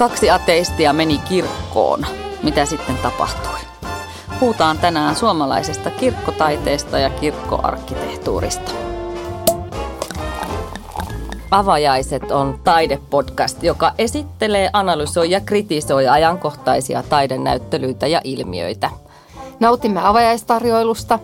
Kaksi ateistia meni kirkkoon. Mitä sitten tapahtui? Puhutaan tänään suomalaisesta kirkkotaiteesta ja kirkkoarkkitehtuurista. Avajaiset on taidepodcast, joka esittelee, analysoi ja kritisoi ajankohtaisia taidenäyttelyitä ja ilmiöitä. Nautimme avajaistarjoilusta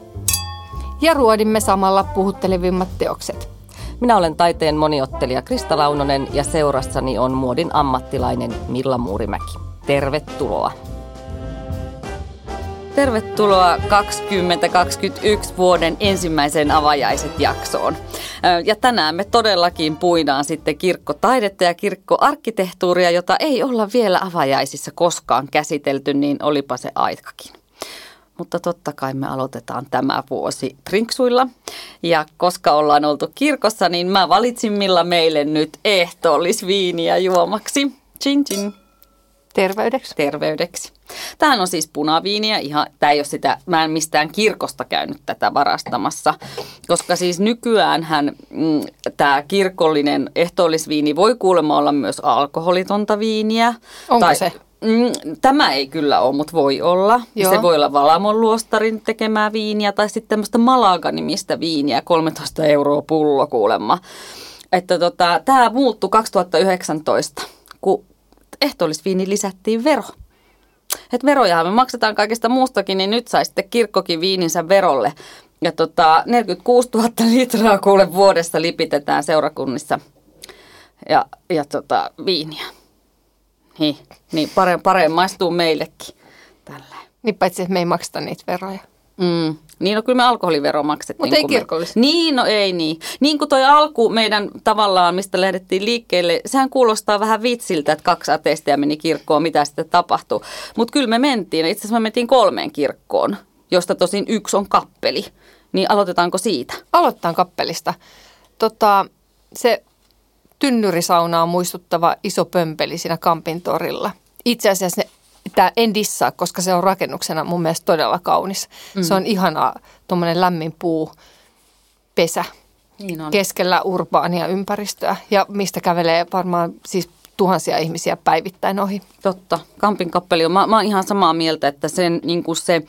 ja ruodimme samalla puhuttelevimmat teokset. Minä olen taiteen moniottelija Krista Launonen ja seurassani on muodin ammattilainen Milla Muurimäki. Tervetuloa! Tervetuloa 2021 vuoden ensimmäiseen avajaiset jaksoon. Ja tänään me todellakin puidaan sitten kirkkotaidetta ja kirkkoarkkitehtuuria, jota ei olla vielä avajaisissa koskaan käsitelty, niin olipa se aikakin. Mutta totta kai me aloitetaan tämä vuosi trinksuilla. Ja koska ollaan oltu kirkossa, niin mä valitsin millä meille nyt ehtoollisviiniä juomaksi. Chin chin. Terveydeksi. Terveydeksi. Tämähän on siis punaviiniä, ihan, tämä ei ole sitä, mä en mistään kirkosta käynyt tätä varastamassa, koska siis nykyään hän, mm, tämä kirkollinen ehtoollisviini voi kuulemma olla myös alkoholitonta viiniä. Onko tai, se? Mm, tämä ei kyllä ole, mutta voi olla. Joo. Se voi olla Valamon luostarin tekemää viiniä tai sitten tämmöistä Malaga-nimistä viiniä, 13 euroa pullo kuulemma. Että tota, tämä muuttui 2019, kun ehtoollisviini lisättiin vero. Et veroja me maksetaan kaikesta muustakin, niin nyt sai sitten kirkkokin viininsä verolle. Ja tota, 46 000 litraa kuule vuodessa lipitetään seurakunnissa ja, ja tota, viiniä. Niin, niin paremmin pare maistuu meillekin tällä. Niin paitsi, että me ei makseta niitä veroja. Mm. Niin, no kyllä me alkoholivero maksettiin. Mutta ei kirkollista. Niin, no ei niin. Niin kuin toi alku meidän tavallaan, mistä lähdettiin liikkeelle, sehän kuulostaa vähän vitsiltä, että kaksi ateistia meni kirkkoon, mitä sitten tapahtui. Mutta kyllä me mentiin, itse asiassa me mentiin kolmeen kirkkoon, josta tosin yksi on kappeli. Niin aloitetaanko siitä? Aloitetaan kappelista. Tota, se tynnyrisaunaa muistuttava iso pömpeli siinä Kampin torilla. Itse asiassa ne Tämä en dissaa, koska se on rakennuksena mun mielestä todella kaunis. Mm. Se on ihana tuommoinen lämmin puu pesä niin on. keskellä urbaania ympäristöä ja mistä kävelee varmaan siis tuhansia ihmisiä päivittäin ohi. Totta. Kampin kappeli on, mä, mä oon ihan samaa mieltä, että sen, niin se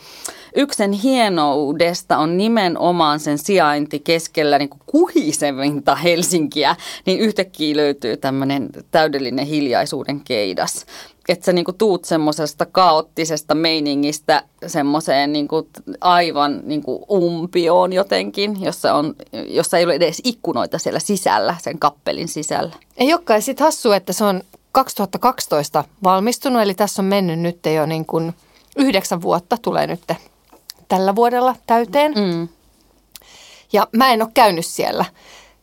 yksen hienoudesta on nimenomaan sen sijainti keskellä niin kuhisevinta Helsinkiä, niin yhtäkkiä löytyy tämmöinen täydellinen hiljaisuuden keidas että sä niinku tuut semmoisesta kaoottisesta meiningistä semmoiseen niinku aivan niinku umpioon jotenkin, jossa, on, jossa ei ole edes ikkunoita siellä sisällä, sen kappelin sisällä. Ei olekaan. Sitten hassu, että se on 2012 valmistunut, eli tässä on mennyt nyt jo niin kuin yhdeksän vuotta, tulee nyt tällä vuodella täyteen. Mm. Ja mä en ole käynyt siellä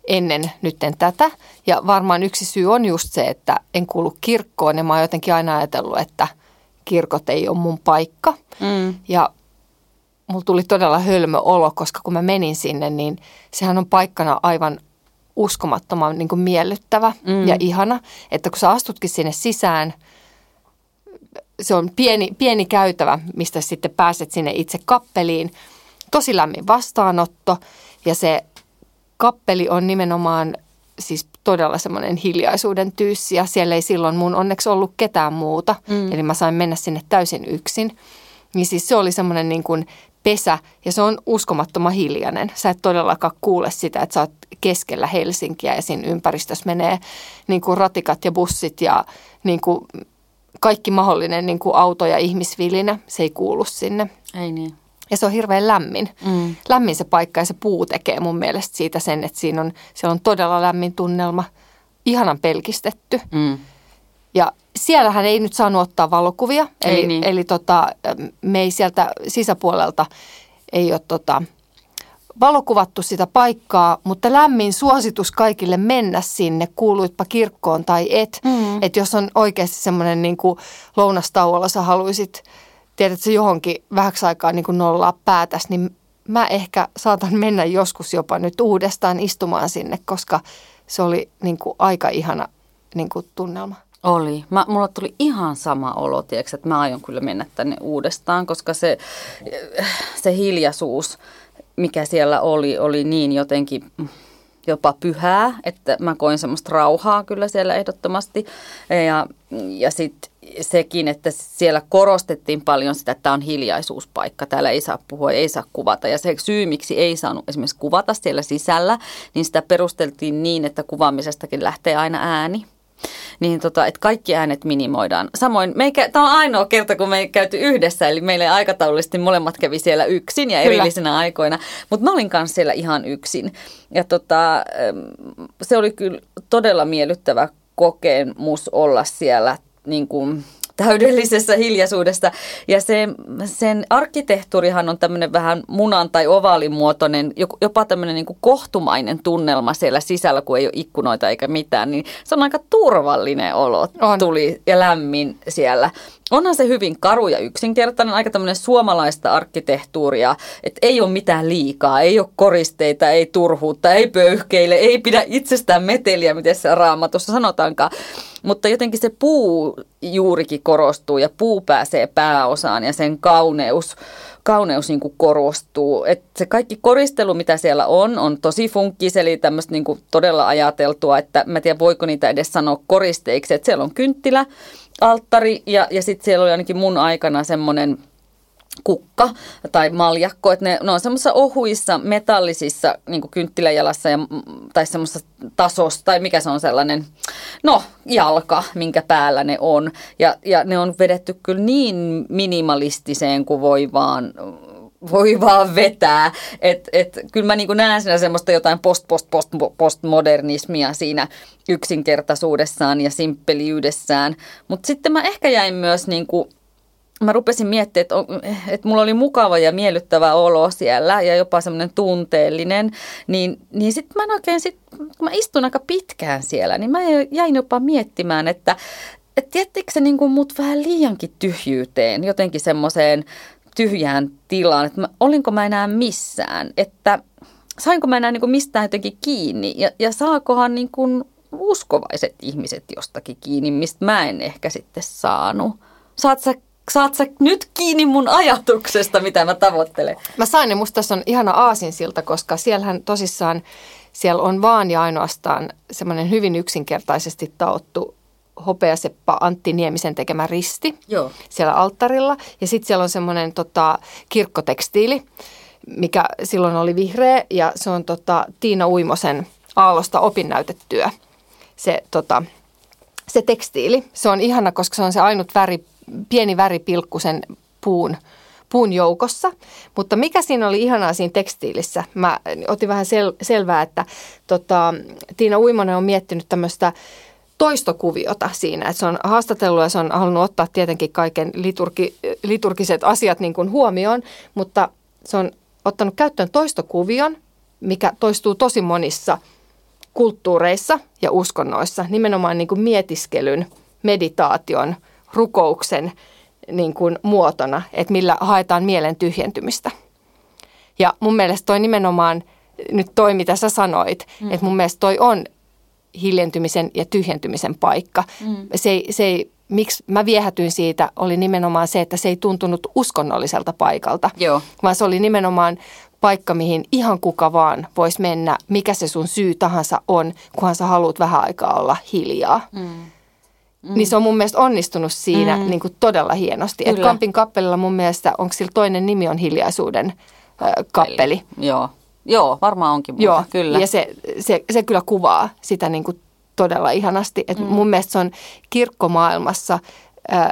ennen nytten tätä. Ja varmaan yksi syy on just se, että en kuulu kirkkoon ja mä oon jotenkin aina ajatellut, että kirkot ei ole mun paikka. Mm. Ja mulla tuli todella hölmö olo, koska kun mä menin sinne, niin sehän on paikkana aivan uskomattoman niin kuin miellyttävä mm. ja ihana. Että kun sä astutkin sinne sisään, se on pieni, pieni käytävä, mistä sitten pääset sinne itse kappeliin. Tosi lämmin vastaanotto ja se kappeli on nimenomaan siis todella semmoinen hiljaisuuden tyyssi ja siellä ei silloin mun onneksi ollut ketään muuta. Mm. Eli mä sain mennä sinne täysin yksin. Niin siis se oli semmoinen niin kuin pesä ja se on uskomattoman hiljainen. Sä et todellakaan kuule sitä, että sä oot keskellä Helsinkiä ja siinä ympäristössä menee niin kuin ratikat ja bussit ja niin kuin kaikki mahdollinen niin kuin auto- ja ihmisvilinä. Se ei kuulu sinne. Ei niin. Ja se on hirveän lämmin. Mm. Lämmin se paikka ja se puu tekee mun mielestä siitä sen, että siinä on, siellä on todella lämmin tunnelma. Ihanan pelkistetty. Mm. Ja siellähän ei nyt saanut ottaa valokuvia. Ei eli niin. eli tota, me ei sieltä sisäpuolelta ei ole tota, valokuvattu sitä paikkaa, mutta lämmin suositus kaikille mennä sinne, kuuluitpa kirkkoon tai et. Mm. Että jos on oikeasti semmoinen niin lounastauolla sä haluaisit – tiedät, että se johonkin vähäksi aikaa niin kuin nollaa päätäs, niin mä ehkä saatan mennä joskus jopa nyt uudestaan istumaan sinne, koska se oli niin kuin aika ihana niin kuin tunnelma. Oli. Mä, mulla tuli ihan sama olo, tiiäks, että mä aion kyllä mennä tänne uudestaan, koska se, se hiljaisuus, mikä siellä oli, oli niin jotenkin jopa pyhää, että mä koin semmoista rauhaa kyllä siellä ehdottomasti. Ja, ja sitten sekin, että siellä korostettiin paljon sitä, että tämä on hiljaisuuspaikka, täällä ei saa puhua, ei saa kuvata. Ja se syy, miksi ei saanut esimerkiksi kuvata siellä sisällä, niin sitä perusteltiin niin, että kuvaamisestakin lähtee aina ääni niin tota, että kaikki äänet minimoidaan. Samoin, meikä, tämä on ainoa kerta, kun me ei käyty yhdessä, eli meille aikataulullisesti molemmat kävi siellä yksin ja kyllä. erillisinä aikoina, mutta mä olin kanssa siellä ihan yksin. Ja tota, se oli kyllä todella miellyttävä kokemus olla siellä niin kuin täydellisessä hiljaisuudessa. Ja se, sen arkkitehtuurihan on tämmöinen vähän munan tai ovaalimuotoinen, jopa tämmöinen niin kohtumainen tunnelma siellä sisällä, kun ei ole ikkunoita eikä mitään. Niin se on aika turvallinen olo on. tuli ja lämmin siellä. Onhan se hyvin karu ja yksinkertainen, aika tämmöinen suomalaista arkkitehtuuria, että ei ole mitään liikaa, ei ole koristeita, ei turhuutta, ei pöyhkeille, ei pidä itsestään meteliä, miten se raamatussa sanotaankaan. Mutta jotenkin se puu juurikin korostuu ja puu pääsee pääosaan ja sen kauneus, kauneus niin kuin korostuu. Et se kaikki koristelu, mitä siellä on, on tosi funkkis, eli tämmöistä niin todella ajateltua, että mä tiedän voiko niitä edes sanoa koristeiksi. Että siellä on kynttilä, alttari ja, ja sitten siellä oli ainakin mun aikana semmoinen kukka tai maljakko, että ne, ne on semmoisissa ohuissa metallisissa niin kynttiläjalassa ja, tai semmoisessa tasossa, tai mikä se on sellainen, no jalka, minkä päällä ne on. Ja, ja ne on vedetty kyllä niin minimalistiseen kuin voi vaan voi vaan vetää. Että et, kyllä mä niin näen siinä semmoista jotain post, post, post, postmodernismia siinä yksinkertaisuudessaan ja simppeliydessään. Mutta sitten mä ehkä jäin myös niin kuin mä rupesin miettimään, että, että mulla oli mukava ja miellyttävä olo siellä ja jopa semmoinen tunteellinen, niin, niin sitten mä en oikein, sit, kun mä istun aika pitkään siellä, niin mä jäin jopa miettimään, että että jättikö se niin mut vähän liiankin tyhjyyteen, jotenkin semmoiseen tyhjään tilaan, että mä, olinko mä enää missään, että sainko mä enää niin mistään jotenkin kiinni ja, ja saakohan niin kuin uskovaiset ihmiset jostakin kiinni, mistä mä en ehkä sitten saanut. Saat sä saat sä nyt kiinni mun ajatuksesta, mitä mä tavoittelen? Mä sain ne, musta tässä on ihana aasinsilta, koska siellähän tosissaan, siellä on vaan ja ainoastaan semmoinen hyvin yksinkertaisesti taottu hopeaseppa Antti Niemisen tekemä risti Joo. siellä alttarilla. Ja sitten siellä on semmoinen tota, kirkkotekstiili, mikä silloin oli vihreä ja se on tota, Tiina Uimosen Aallosta opinnäytetyö. Se, tota, se tekstiili, se on ihana, koska se on se ainut väri pieni väripilkku sen puun, puun joukossa. Mutta mikä siinä oli ihanaa siinä tekstiilissä? Mä otin vähän sel- selvää, että tota, Tiina Uimonen on miettinyt tämmöistä toistokuviota siinä. Että se on haastatellut ja se on halunnut ottaa tietenkin kaiken liturgi, liturgiset asiat niin kuin huomioon, mutta se on ottanut käyttöön toistokuvion, mikä toistuu tosi monissa kulttuureissa ja uskonnoissa, nimenomaan niin kuin mietiskelyn, meditaation – rukouksen niin kuin muotona, että millä haetaan mielen tyhjentymistä. Ja mun mielestä toi nimenomaan, nyt toi mitä sä sanoit, mm. että mun mielestä toi on hiljentymisen ja tyhjentymisen paikka. Mm. Se, ei, se ei, miksi mä viehätyin siitä, oli nimenomaan se, että se ei tuntunut uskonnolliselta paikalta, Joo. vaan se oli nimenomaan paikka, mihin ihan kuka vaan voisi mennä, mikä se sun syy tahansa on, kunhan sä haluat vähän aikaa olla hiljaa. Mm. Mm. Niin se on mun mielestä onnistunut siinä mm. niin kuin todella hienosti. Et Kampin kappelilla mun mielestä, onko sillä toinen nimi on hiljaisuuden äh, kappeli. Joo. Joo, varmaan onkin muuta, Joo, kyllä. Ja se, se, se kyllä kuvaa sitä niin kuin todella ihanasti. Et mm. Mun mielestä se on kirkkomaailmassa, äh,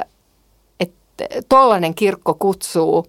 että tollainen kirkko kutsuu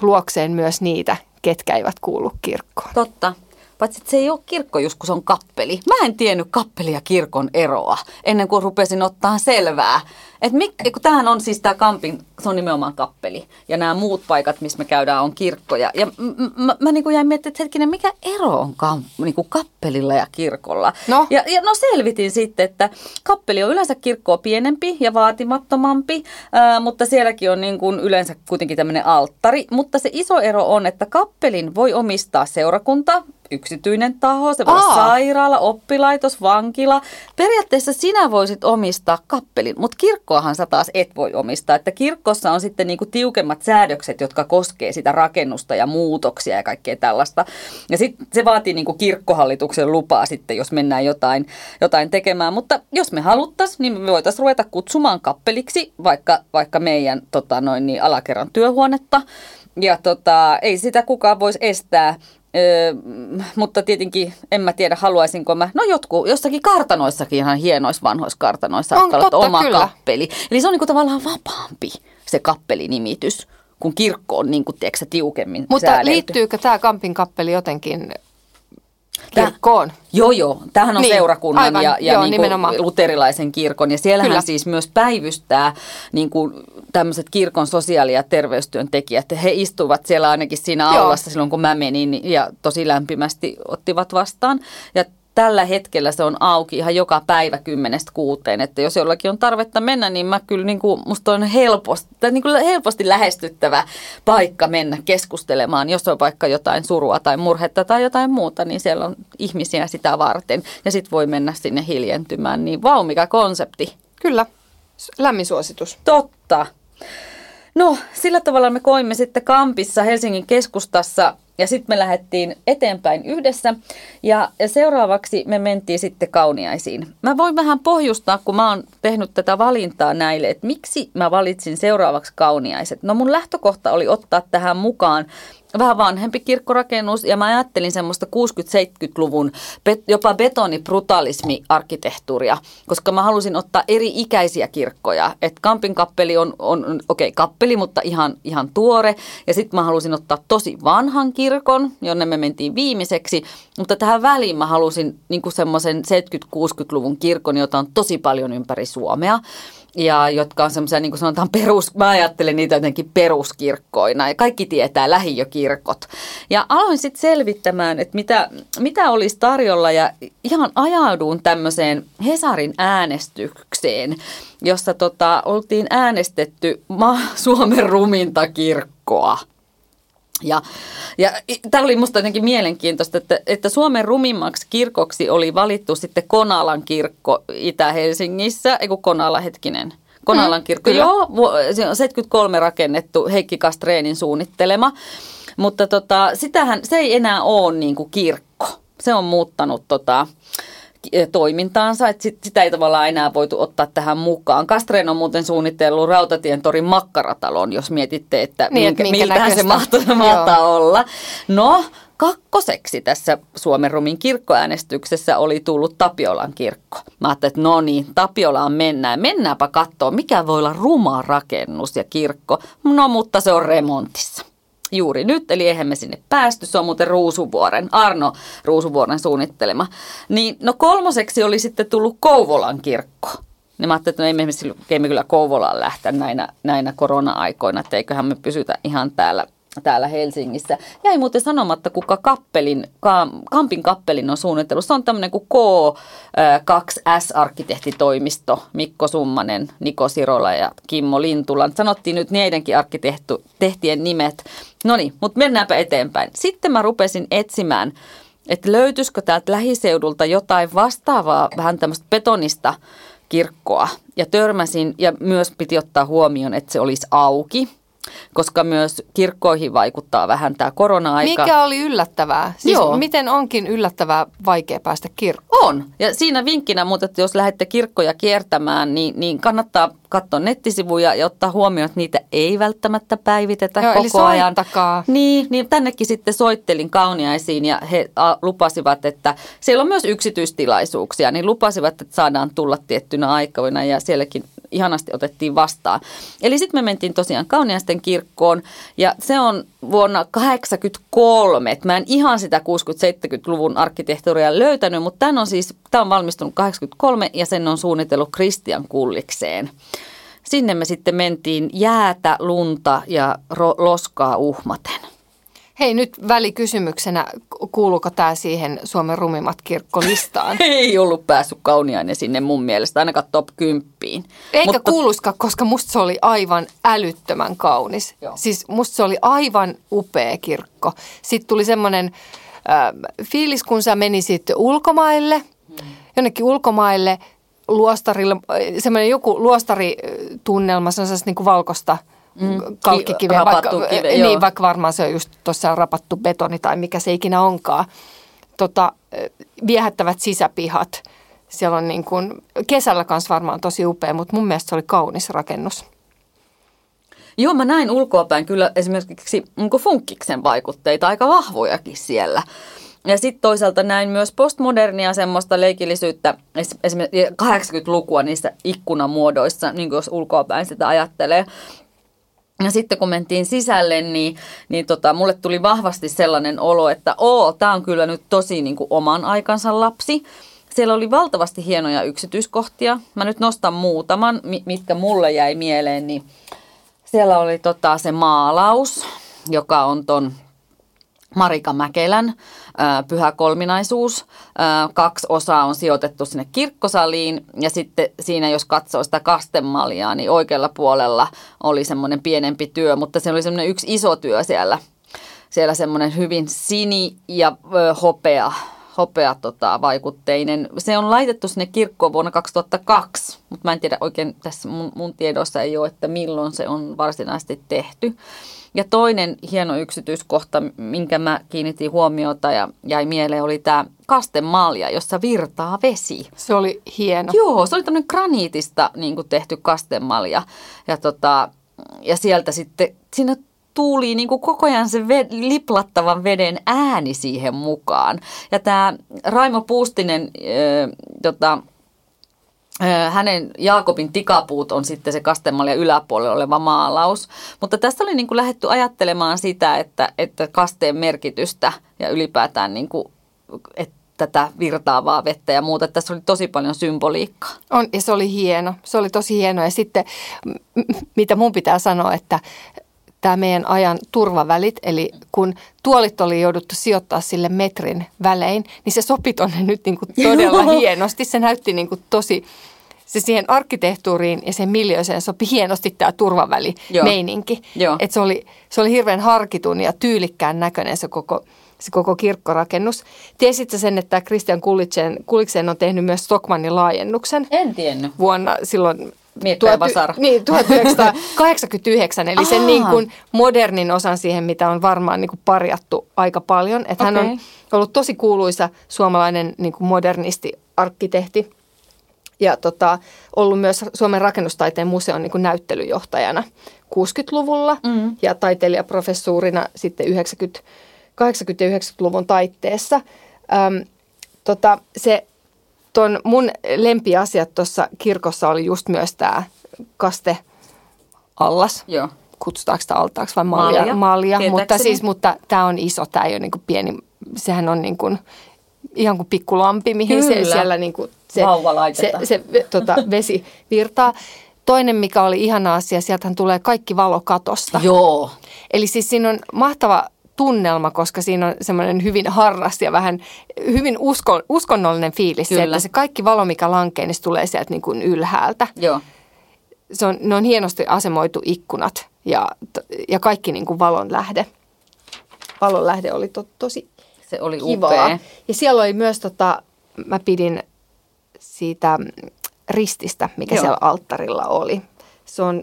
luokseen myös niitä, ketkä eivät kuulu kirkkoon. Totta. Paitsi että se ei ole kirkko just kun se on kappeli. Mä en tiennyt kappeli ja kirkon eroa ennen kuin rupesin ottaa selvää. Et mik, kun tämähän on siis tämä kampin, se on nimenomaan kappeli. Ja nämä muut paikat, missä me käydään, on kirkkoja. Ja m- mä, mä niin kuin jäin miettimään, että hetkinen, mikä ero on kam, niin kuin kappelilla ja kirkolla? No. Ja, ja no selvitin sitten, että kappeli on yleensä kirkkoa pienempi ja vaatimattomampi, ää, mutta sielläkin on niin kuin yleensä kuitenkin tämmöinen alttari. Mutta se iso ero on, että kappelin voi omistaa seurakunta, yksityinen taho, se voi olla sairaala, oppilaitos, vankila. Periaatteessa sinä voisit omistaa kappelin, mutta kirkkoahan sä taas et voi omistaa. Että kirkossa on sitten niinku tiukemmat säädökset, jotka koskee sitä rakennusta ja muutoksia ja kaikkea tällaista. Ja sitten se vaatii niinku kirkkohallituksen lupaa sitten, jos mennään jotain, jotain tekemään. Mutta jos me haluttaisiin, niin me voitaisiin ruveta kutsumaan kappeliksi vaikka, vaikka meidän tota, noin, niin alakerran työhuonetta. Ja tota, ei sitä kukaan voisi estää. Öö, mutta tietenkin en mä tiedä, haluaisinko mä, no jotkut, jossakin kartanoissakin ihan hienoissa vanhoissa kartanoissa on totta, oma kyllä. kappeli. Eli se on niinku tavallaan vapaampi se kappelinimitys, kun kirkko on niinku, tiedätkö, tiukemmin Mutta säädelty. liittyykö tämä Kampin kappeli jotenkin kirkkoon. Joo, joo. Tämähän on niin, seurakunnan aivan, ja, ja joo, niin kuin luterilaisen kirkon. Ja siellähän Kyllä. siis myös päivystää niin kuin tämmöiset kirkon sosiaali- ja terveystyöntekijät. He istuvat siellä ainakin siinä aulassa silloin, kun mä menin ja tosi lämpimästi ottivat vastaan. Ja tällä hetkellä se on auki ihan joka päivä kymmenestä kuuteen. Että jos jollakin on tarvetta mennä, niin mä kyllä niin kuin, musta on helposti, tai niin kuin helposti lähestyttävä paikka mennä keskustelemaan. Jos on vaikka jotain surua tai murhetta tai jotain muuta, niin siellä on ihmisiä sitä varten. Ja sitten voi mennä sinne hiljentymään. Niin vau, mikä konsepti. Kyllä, lämmin suositus. Totta. No, sillä tavalla me koimme sitten Kampissa Helsingin keskustassa ja sitten me lähdettiin eteenpäin yhdessä ja, seuraavaksi me mentiin sitten kauniaisiin. Mä voin vähän pohjustaa, kun mä oon tehnyt tätä valintaa näille, että miksi mä valitsin seuraavaksi kauniaiset. No mun lähtökohta oli ottaa tähän mukaan vähän vanhempi kirkkorakennus. Ja mä ajattelin semmoista 60-70-luvun jopa betonibrutalismi-arkkitehtuuria, koska mä halusin ottaa eri ikäisiä kirkkoja. Että Kampin kappeli on, on okei okay, kappeli, mutta ihan, ihan tuore. Ja sitten mä halusin ottaa tosi vanhan kirkon, jonne me mentiin viimeiseksi, mutta tähän väliin mä halusin niin semmoisen 70-60-luvun kirkon, jota on tosi paljon ympäri Suomea ja jotka on semmoisia, niin kuin sanotaan, perus, mä ajattelen niitä jotenkin peruskirkkoina ja kaikki tietää lähiökirkot. Ja aloin sitten selvittämään, että mitä, mitä olisi tarjolla ja ihan ajauduin tämmöiseen Hesarin äänestykseen, jossa tota, oltiin äänestetty Suomen ruminta kirkkoa. Ja, ja tämä oli minusta jotenkin mielenkiintoista, että, että Suomen rumimmaksi kirkoksi oli valittu sitten Konalan kirkko Itä-Helsingissä, ei kun Konala hetkinen. Konalan mm, kirkko, kyllä. joo, se on 73 rakennettu Heikki Kastreenin suunnittelema, mutta tota, sitähän, se ei enää ole niin kuin kirkko. Se on muuttanut tota, toimintaansa, että sit, sitä ei tavallaan enää voitu ottaa tähän mukaan. Kastreen on muuten suunnitellut Rautatien torin makkaratalon, jos mietitte, että niin, minkä, minkä miltähän se mahtaa, mahtaa olla. No, kakkoseksi tässä Suomen rumin kirkkoäänestyksessä oli tullut Tapiolan kirkko. Mä ajattelin, että no niin, Tapiolaan mennään. Mennäänpä katsoa, mikä voi olla ruma rakennus ja kirkko. No, mutta se on remontissa juuri nyt, eli eihän me sinne päästy. Se on muuten Ruusuvuoren, Arno Ruusuvuoren suunnittelema. Niin, no kolmoseksi oli sitten tullut Kouvolan kirkko. Niin mä ajattelin, että no ei me, ei me kyllä Kouvolaan lähteä näinä, näinä korona-aikoina, että eiköhän me pysytä ihan täällä täällä Helsingissä. Jäi muuten sanomatta, kuka kappelin, Kampin kappelin on suunnitellut. Se on tämmöinen kuin K2S-arkkitehtitoimisto, Mikko Summanen, Niko Sirola ja Kimmo Lintulan. Sanottiin nyt niidenkin arkkitehtien nimet. No niin, mutta mennäänpä eteenpäin. Sitten mä rupesin etsimään, että löytyisikö täältä lähiseudulta jotain vastaavaa, vähän tämmöistä betonista kirkkoa. Ja törmäsin, ja myös piti ottaa huomioon, että se olisi auki koska myös kirkkoihin vaikuttaa vähän tämä korona-aika. Mikä oli yllättävää? Siis Joo. miten onkin yllättävää vaikea päästä kirkkoon? On. Ja siinä vinkkinä, mutta että jos lähdette kirkkoja kiertämään, niin, niin kannattaa katsoa nettisivuja ja ottaa huomioon, että niitä ei välttämättä päivitetä Joo, koko eli ajan. Niin, niin tännekin sitten soittelin kauniaisiin ja he lupasivat, että siellä on myös yksityistilaisuuksia, niin lupasivat, että saadaan tulla tiettynä aikoina ja sielläkin ihanasti otettiin vastaan. Eli sitten me mentiin tosiaan Kauniaisten kirkkoon ja se on vuonna 1983. että mä en ihan sitä 60-70-luvun arkkitehtuuria löytänyt, mutta tämä on siis, tämä on valmistunut 83 ja sen on suunnitellut Kristian Kullikseen. Sinne me sitten mentiin jäätä, lunta ja ro- loskaa uhmaten. Hei nyt välikysymyksenä, kuuluuko tämä siihen Suomen rumimmat kirkkolistaan? Ei ollut päässyt kauniainen sinne mun mielestä, ainakaan top 10. Eikä Mutta... kuuluska, koska musta se oli aivan älyttömän kaunis. Joo. Siis musta se oli aivan upea kirkko. Sitten tuli semmoinen fiilis, kun sä menisit ulkomaille, jonnekin ulkomaille luostarille, semmoinen joku luostaritunnelma, se on niin kuin valkoista mm, kalkkikiveä, vaikka, kive, niin, vaikka varmaan se on just tuossa rapattu betoni tai mikä se ikinä onkaan. Tota, viehättävät sisäpihat. Siellä on niin kuin, kesällä kanssa varmaan tosi upea, mutta mun mielestä se oli kaunis rakennus. Joo, mä näin ulkoapäin kyllä esimerkiksi niin funkkiksen vaikutteita aika vahvojakin siellä. Ja sitten toisaalta näin myös postmodernia semmoista leikillisyyttä, esimerkiksi 80-lukua niissä ikkunamuodoissa, niin jos ulkoapäin sitä ajattelee. Ja sitten kun mentiin sisälle, niin, niin tota, mulle tuli vahvasti sellainen olo, että oo, tämä on kyllä nyt tosi niin kuin oman aikansa lapsi. Siellä oli valtavasti hienoja yksityiskohtia. Mä nyt nostan muutaman, mitkä mulle jäi mieleen. Niin siellä oli tota, se maalaus, joka on ton Marika Mäkelän Pyhä kolminaisuus. Kaksi osaa on sijoitettu sinne kirkkosaliin ja sitten siinä, jos katsoo sitä kastemaljaa, niin oikealla puolella oli semmoinen pienempi työ, mutta se oli semmoinen yksi iso työ siellä. Siellä semmoinen hyvin sini- ja hopea hopea tota, vaikutteinen. Se on laitettu sinne kirkkoon vuonna 2002, mutta mä en tiedä oikein, tässä mun, mun tiedossa ei ole, että milloin se on varsinaisesti tehty. Ja toinen hieno yksityiskohta, minkä mä kiinnitin huomiota ja jäi mieleen, oli tämä kastemalja, jossa virtaa vesi. Se oli hieno. Joo, se oli tämmöinen graniitista niin kuin tehty kastemalja. Ja, tota, ja sieltä sitten, siinä tuuli niin kuin koko ajan se ve, liplattavan veden ääni siihen mukaan. Ja tämä Raimo Puustinen, äh, tota, hänen Jaakobin tikapuut on sitten se kastemalja yläpuolella oleva maalaus. Mutta tässä oli niin kuin lähdetty ajattelemaan sitä, että, että kasteen merkitystä ja ylipäätään niin kuin, että tätä virtaavaa vettä ja muuta. Tässä oli tosi paljon symboliikkaa. On, ja se oli hieno. Se oli tosi hieno. Ja sitten, mitä mun pitää sanoa, että tämä meidän ajan turvavälit, eli kun tuolit oli jouduttu sijoittaa sille metrin välein, niin se sopi tonne nyt niin kuin todella Joo. hienosti. Se näytti niin kuin tosi, se siihen arkkitehtuuriin ja sen miljöiseen sopi hienosti tämä turvaväli-meininki. Et se, oli, se oli hirveän harkitun ja tyylikkään näköinen se koko, se koko kirkkorakennus. Tiesitkö sen, että Christian Kulliksen on tehnyt myös Stockmannin laajennuksen? En tiennyt. Vuonna silloin Miettiä Vasar. Niin, 1989, eli sen niin kuin modernin osan siihen, mitä on varmaan niin kuin parjattu aika paljon. Että okay. hän on ollut tosi kuuluisa suomalainen niin kuin modernisti, arkkitehti ja tota, ollut myös Suomen rakennustaiteen museon niin kuin näyttelyjohtajana 60-luvulla mm. ja taiteilijaprofessuurina sitten 90, 80- ja 90-luvun taitteessa. Öm, tota, se ton mun lempiasiat tuossa kirkossa oli just myös tämä kaste allas. Joo. Kutsutaanko sitä altaaksi vai malja? Malja, malja. mutta siis, mutta tämä on iso, tämä ei ole niinku pieni, sehän on niinku ihan kuin pikkulampi, mihin Kyllä. se siellä niinku se, se, se, se tota, vesi virtaa. Toinen, mikä oli ihana asia, sieltähän tulee kaikki valo katosta. Joo. Eli siis siinä on mahtava tunnelma, koska siinä on semmoinen hyvin harras ja vähän hyvin usko, uskonnollinen fiilis. Se, että se kaikki valo, mikä lankee, niin se tulee sieltä niin kuin ylhäältä. Joo. Se on, ne on hienosti asemoitu ikkunat ja, ja kaikki niin kuin valon lähde. Valon lähde oli to, tosi Se oli kivaa. upea. Ja siellä oli myös, tota, mä pidin siitä rististä, mikä Joo. siellä alttarilla oli. Se on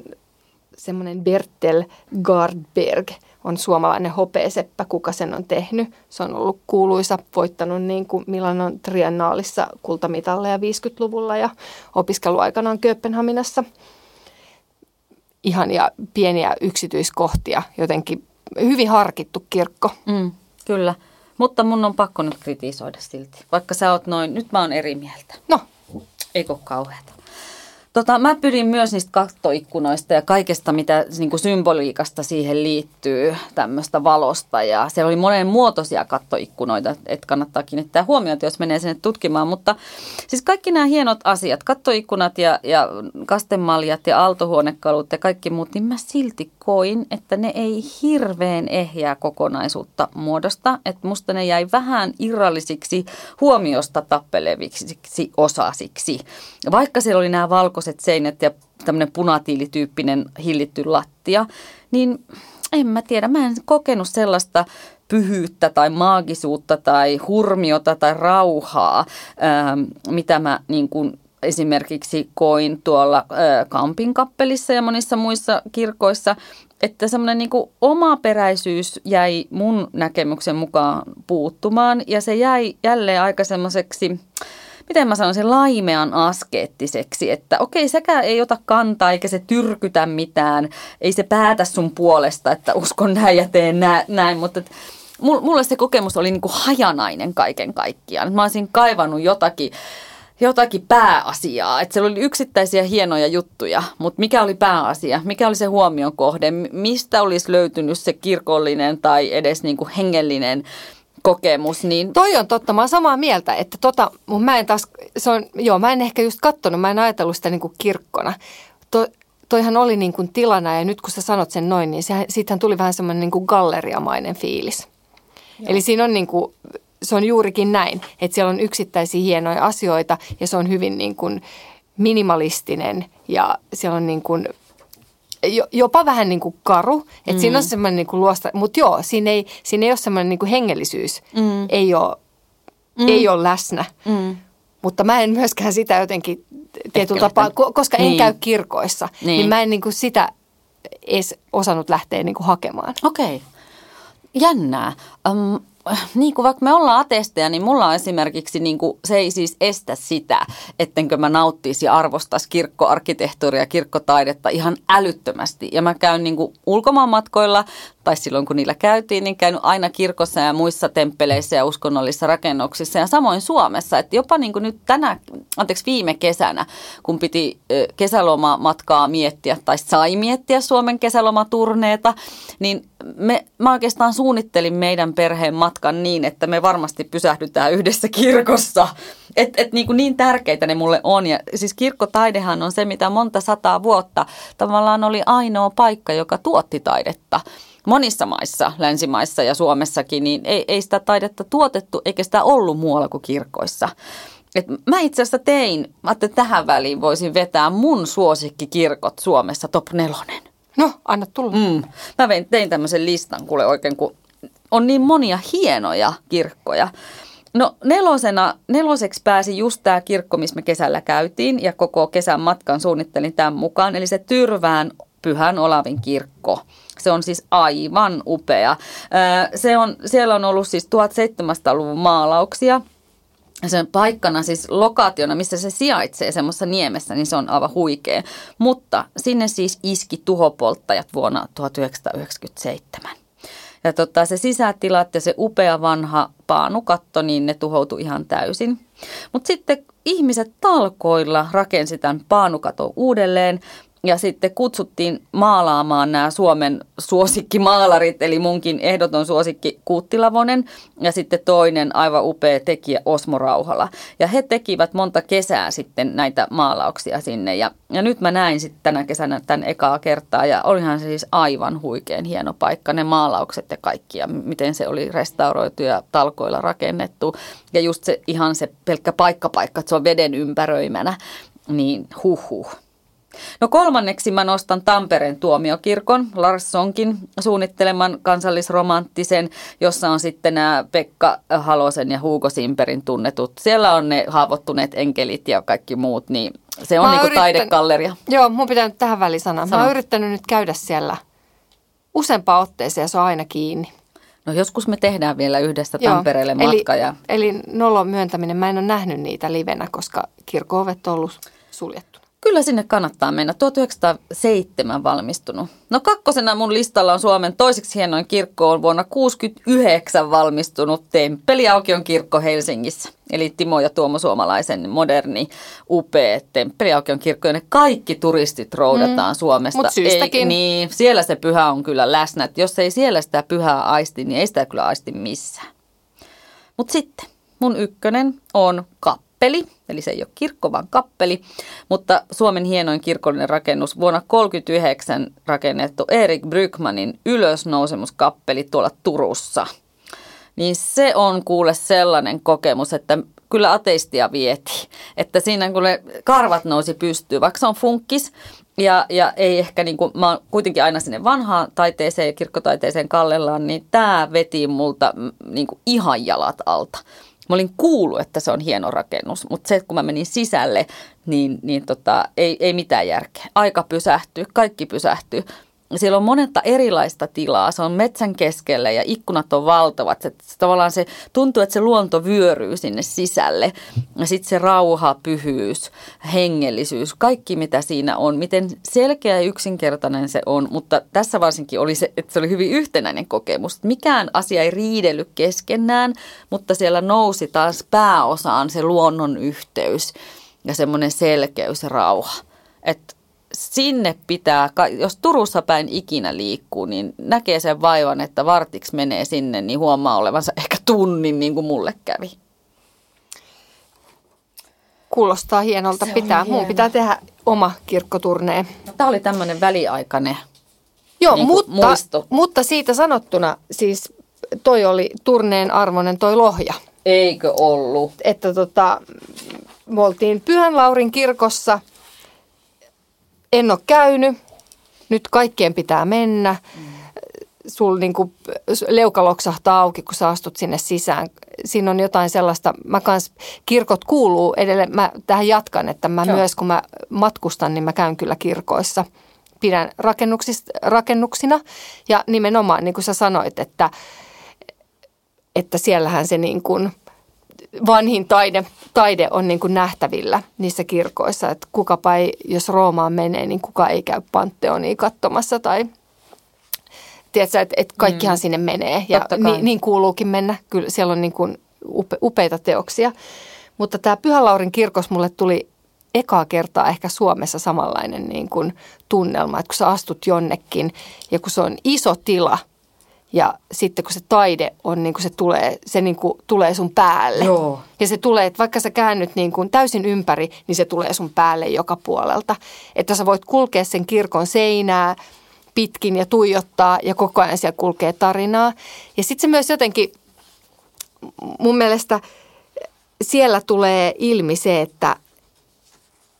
semmoinen Bertel Gardberg – on suomalainen hopeeseppä, kuka sen on tehnyt. Se on ollut kuuluisa, voittanut niin kuin Milanon triennaalissa kultamitalleja 50-luvulla ja opiskeluaikanaan Kööpenhaminassa. Ihania pieniä yksityiskohtia, jotenkin hyvin harkittu kirkko. Mm, kyllä, mutta mun on pakko nyt kritisoida silti, vaikka sä oot noin, nyt mä oon eri mieltä. No. Eikö kauheata? Tota, mä pyrin myös niistä kattoikkunoista ja kaikesta, mitä niin kuin symboliikasta siihen liittyy, tämmöistä valosta. Ja siellä oli monen muotoisia kattoikkunoita, että kannattaa kiinnittää huomiota, jos menee sinne tutkimaan. Mutta siis kaikki nämä hienot asiat, kattoikkunat ja, ja kastemaljat ja aaltohuonekalut ja kaikki muut, niin mä silti koin, että ne ei hirveän ehjää kokonaisuutta muodosta. Että musta ne jäi vähän irrallisiksi huomiosta tappeleviksi osasiksi. Vaikka siellä oli nämä valkoiset seinät ja tämmöinen punatiilityyppinen hillitty lattia, niin en mä tiedä, mä en kokenut sellaista pyhyyttä tai maagisuutta tai hurmiota tai rauhaa, ää, mitä mä niin kuin esimerkiksi koin tuolla ää, Kampin kappelissa ja monissa muissa kirkoissa, että semmoinen niin omaperäisyys jäi mun näkemyksen mukaan puuttumaan ja se jäi jälleen aika semmoiseksi miten mä sanoisin, laimean askeettiseksi, että okei, sekä ei ota kantaa eikä se tyrkytä mitään, ei se päätä sun puolesta, että uskon näin ja teen näin, mutta et, mulle se kokemus oli niin kuin hajanainen kaiken kaikkiaan. Mä olisin kaivannut jotakin, jotakin pääasiaa. Että siellä oli yksittäisiä hienoja juttuja, mutta mikä oli pääasia? Mikä oli se huomion kohde? Mistä olisi löytynyt se kirkollinen tai edes niin kuin hengellinen kokemus. Niin... Toi on totta, mä oon samaa mieltä, että tota, mun mä en taas, se on, joo, mä en ehkä just kattonut, mä en ajatellut sitä niin kuin kirkkona. To, toihan oli niin kuin tilana ja nyt kun sä sanot sen noin, niin sehän, siitähän tuli vähän semmoinen niin kuin galleriamainen fiilis. Joo. Eli siinä on niin kuin, se on juurikin näin, että siellä on yksittäisiä hienoja asioita ja se on hyvin niin kuin minimalistinen ja siellä on niin kuin jopa vähän niin kuin karu. Että mm. siinä on semmoinen niin kuin luosta, mutta joo, siinä ei, siinä ei ole semmoinen niin kuin hengellisyys. Mm. Ei, ole, mm. ei ole läsnä. Mm. Mutta mä en myöskään sitä jotenkin tietyllä tapaa, koska niin. en käy kirkoissa, niin, niin mä en niin kuin sitä edes osannut lähteä niin kuin hakemaan. Okei. Okay. Jännää. Um, niin kuin vaikka me ollaan atesteja, niin mulla on esimerkiksi, niin kuin, se ei siis estä sitä, ettenkö mä nauttisi ja arvostaisi kirkkoarkkitehtuuria ja kirkkotaidetta ihan älyttömästi. Ja mä käyn niin kuin ulkomaanmatkoilla tai silloin kun niillä käytiin, niin käynyt aina kirkossa ja muissa temppeleissä ja uskonnollisissa rakennuksissa ja samoin Suomessa. Että jopa niin kuin nyt tänä, anteeksi viime kesänä, kun piti kesälomamatkaa miettiä tai sai miettiä Suomen kesälomaturneeta, niin me, mä oikeastaan suunnittelin meidän perheen matkan niin, että me varmasti pysähdytään yhdessä kirkossa. Et, et niin, kuin niin tärkeitä ne mulle on. Ja siis kirkkotaidehan on se, mitä monta sataa vuotta tavallaan oli ainoa paikka, joka tuotti taidetta monissa maissa, länsimaissa ja Suomessakin, niin ei, ei sitä taidetta tuotettu eikä sitä ollut muualla kuin kirkoissa. Et mä itse asiassa tein, mä että tähän väliin voisin vetää mun suosikkikirkot Suomessa top nelonen. No, anna tulla. Mm. Mä vein, tein tämmöisen listan, kuule oikein, kun on niin monia hienoja kirkkoja. No nelosena, neloseksi pääsi just tämä kirkko, missä me kesällä käytiin ja koko kesän matkan suunnittelin tämän mukaan. Eli se Tyrvään Pyhän Olavin kirkko. Se on siis aivan upea. Se on, siellä on ollut siis 1700-luvun maalauksia. Sen paikkana, siis lokaationa, missä se sijaitsee semmoisessa niemessä, niin se on aivan huikea. Mutta sinne siis iski tuhopolttajat vuonna 1997. Ja tota, se sisätilat ja se upea vanha paanukatto, niin ne tuhoutui ihan täysin. Mutta sitten ihmiset talkoilla rakensi tämän paanukaton uudelleen ja sitten kutsuttiin maalaamaan nämä Suomen suosikkimaalarit, eli munkin ehdoton suosikki Kuuttilavonen ja sitten toinen aivan upea tekijä Osmo Rauhala. Ja he tekivät monta kesää sitten näitä maalauksia sinne ja, ja nyt mä näin sitten tänä kesänä tämän ekaa kertaa ja olihan se siis aivan huikean hieno paikka, ne maalaukset ja kaikki ja miten se oli restauroitu ja talkoilla rakennettu. Ja just se ihan se pelkkä paikkapaikka, että se on veden ympäröimänä, niin huhhuh. No kolmanneksi mä nostan Tampereen tuomiokirkon, Larssonkin suunnitteleman kansallisromanttisen, jossa on sitten nämä Pekka Halosen ja Hugo Simperin tunnetut. Siellä on ne haavoittuneet enkelit ja kaikki muut, niin se on niin taidekalleria. Joo, mun pitää nyt tähän väliin sanoa. Mä oon yrittänyt nyt käydä siellä useampaan otteeseen ja se on aina kiinni. No joskus me tehdään vielä yhdessä Tampereelle Joo, matka. Eli, ja... eli nolon myöntäminen, mä en ole nähnyt niitä livenä, koska kirkko-ovet on ollut suljettu. Kyllä sinne kannattaa mennä. 1907 valmistunut. No kakkosena mun listalla on Suomen toiseksi hienoin kirkko on vuonna 1969 valmistunut Temppeliaukion kirkko Helsingissä. Eli Timo ja Tuomo Suomalaisen moderni, upea Temppeliaukion kirkko, ja ne kaikki turistit roudataan mm, Suomesta. Syystäkin. Ei, niin, siellä se pyhä on kyllä läsnä. Et jos ei siellä sitä pyhää aisti, niin ei sitä kyllä aisti missään. Mutta sitten mun ykkönen on kap kappeli, eli se ei ole kirkko, vaan kappeli, mutta Suomen hienoin kirkollinen rakennus vuonna 1939 rakennettu Erik Brykmanin ylösnousemuskappeli tuolla Turussa. Niin se on kuule sellainen kokemus, että kyllä ateistia vieti. Että siinä kun karvat nousi pystyyn, vaikka se on funkkis, ja, ja ei ehkä, niin kuin, mä oon kuitenkin aina sinne vanhaan taiteeseen ja kirkkotaiteeseen kallellaan, niin tämä veti multa niin kuin ihan jalat alta. Mä olin kuullut, että se on hieno rakennus, mutta se, että kun mä menin sisälle, niin, niin tota, ei, ei mitään järkeä. Aika pysähtyy, kaikki pysähtyy. Siellä on monetta erilaista tilaa. Se on metsän keskellä ja ikkunat on valtavat. Se, se, tavallaan se tuntuu, että se luonto vyöryy sinne sisälle. Ja sitten se rauha, pyhyys, hengellisyys, kaikki mitä siinä on. Miten selkeä ja yksinkertainen se on. Mutta tässä varsinkin oli se, että se oli hyvin yhtenäinen kokemus. Mikään asia ei riidellyt keskenään, mutta siellä nousi taas pääosaan se luonnon yhteys ja semmoinen selkeys ja rauha. Että sinne pitää, jos Turussa päin ikinä liikkuu, niin näkee sen vaivan, että vartiksi menee sinne, niin huomaa olevansa ehkä tunnin niin kuin mulle kävi. Kuulostaa hienolta. Se pitää. Mun pitää tehdä oma kirkkoturnee. No, Tämä oli tämmöinen väliaikainen Joo, niin mutta, muisto. mutta siitä sanottuna siis toi oli turneen arvoinen toi Lohja. Eikö ollut? Että tota, me oltiin Pyhän Laurin kirkossa – en ole käynyt, nyt kaikkien pitää mennä. Sul niin kuin leuka loksahtaa auki, kun sä astut sinne sisään. Siinä on jotain sellaista, mä kans, kirkot kuuluu edelleen, mä tähän jatkan, että mä Joo. myös kun mä matkustan, niin mä käyn kyllä kirkoissa. Pidän rakennuksina ja nimenomaan niin kuin sä sanoit, että, että siellähän se niin kuin – vanhin taide, taide on niin kuin nähtävillä niissä kirkoissa. Että kukapa ei, jos Roomaan menee, niin kuka ei käy Panteonia katsomassa tai tiedätkö, että, että kaikkihan mm. sinne menee ja niin, niin kuuluukin mennä. Kyllä siellä on niin kuin upe, upeita teoksia. Mutta tämä Pyhälaurin kirkos mulle tuli ekaa kertaa ehkä Suomessa samanlainen niin kuin tunnelma, että kun sä astut jonnekin ja kun se on iso tila – ja sitten kun se taide on, niin kuin se tulee, se niin kuin tulee sun päälle. Joo. Ja se tulee, että vaikka sä käännyt niin kuin täysin ympäri, niin se tulee sun päälle joka puolelta. Että sä voit kulkea sen kirkon seinää pitkin ja tuijottaa ja koko ajan siellä kulkee tarinaa. Ja sitten se myös jotenkin, mun mielestä siellä tulee ilmi se, että,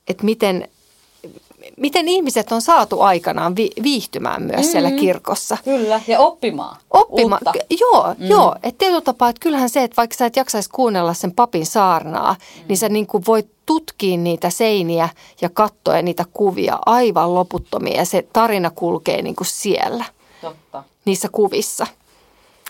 että miten miten ihmiset on saatu aikanaan vi- viihtymään myös mm-hmm. siellä kirkossa. Kyllä, ja oppimaan. Oppimaan, joo, mm. joo. Että tietyllä tapaa, että kyllähän se, että vaikka sä et jaksaisi kuunnella sen papin saarnaa, mm. niin sä niin kuin voit tutkia niitä seiniä ja katsoa niitä kuvia aivan loputtomia ja se tarina kulkee niin kuin siellä. Totta. Niissä kuvissa.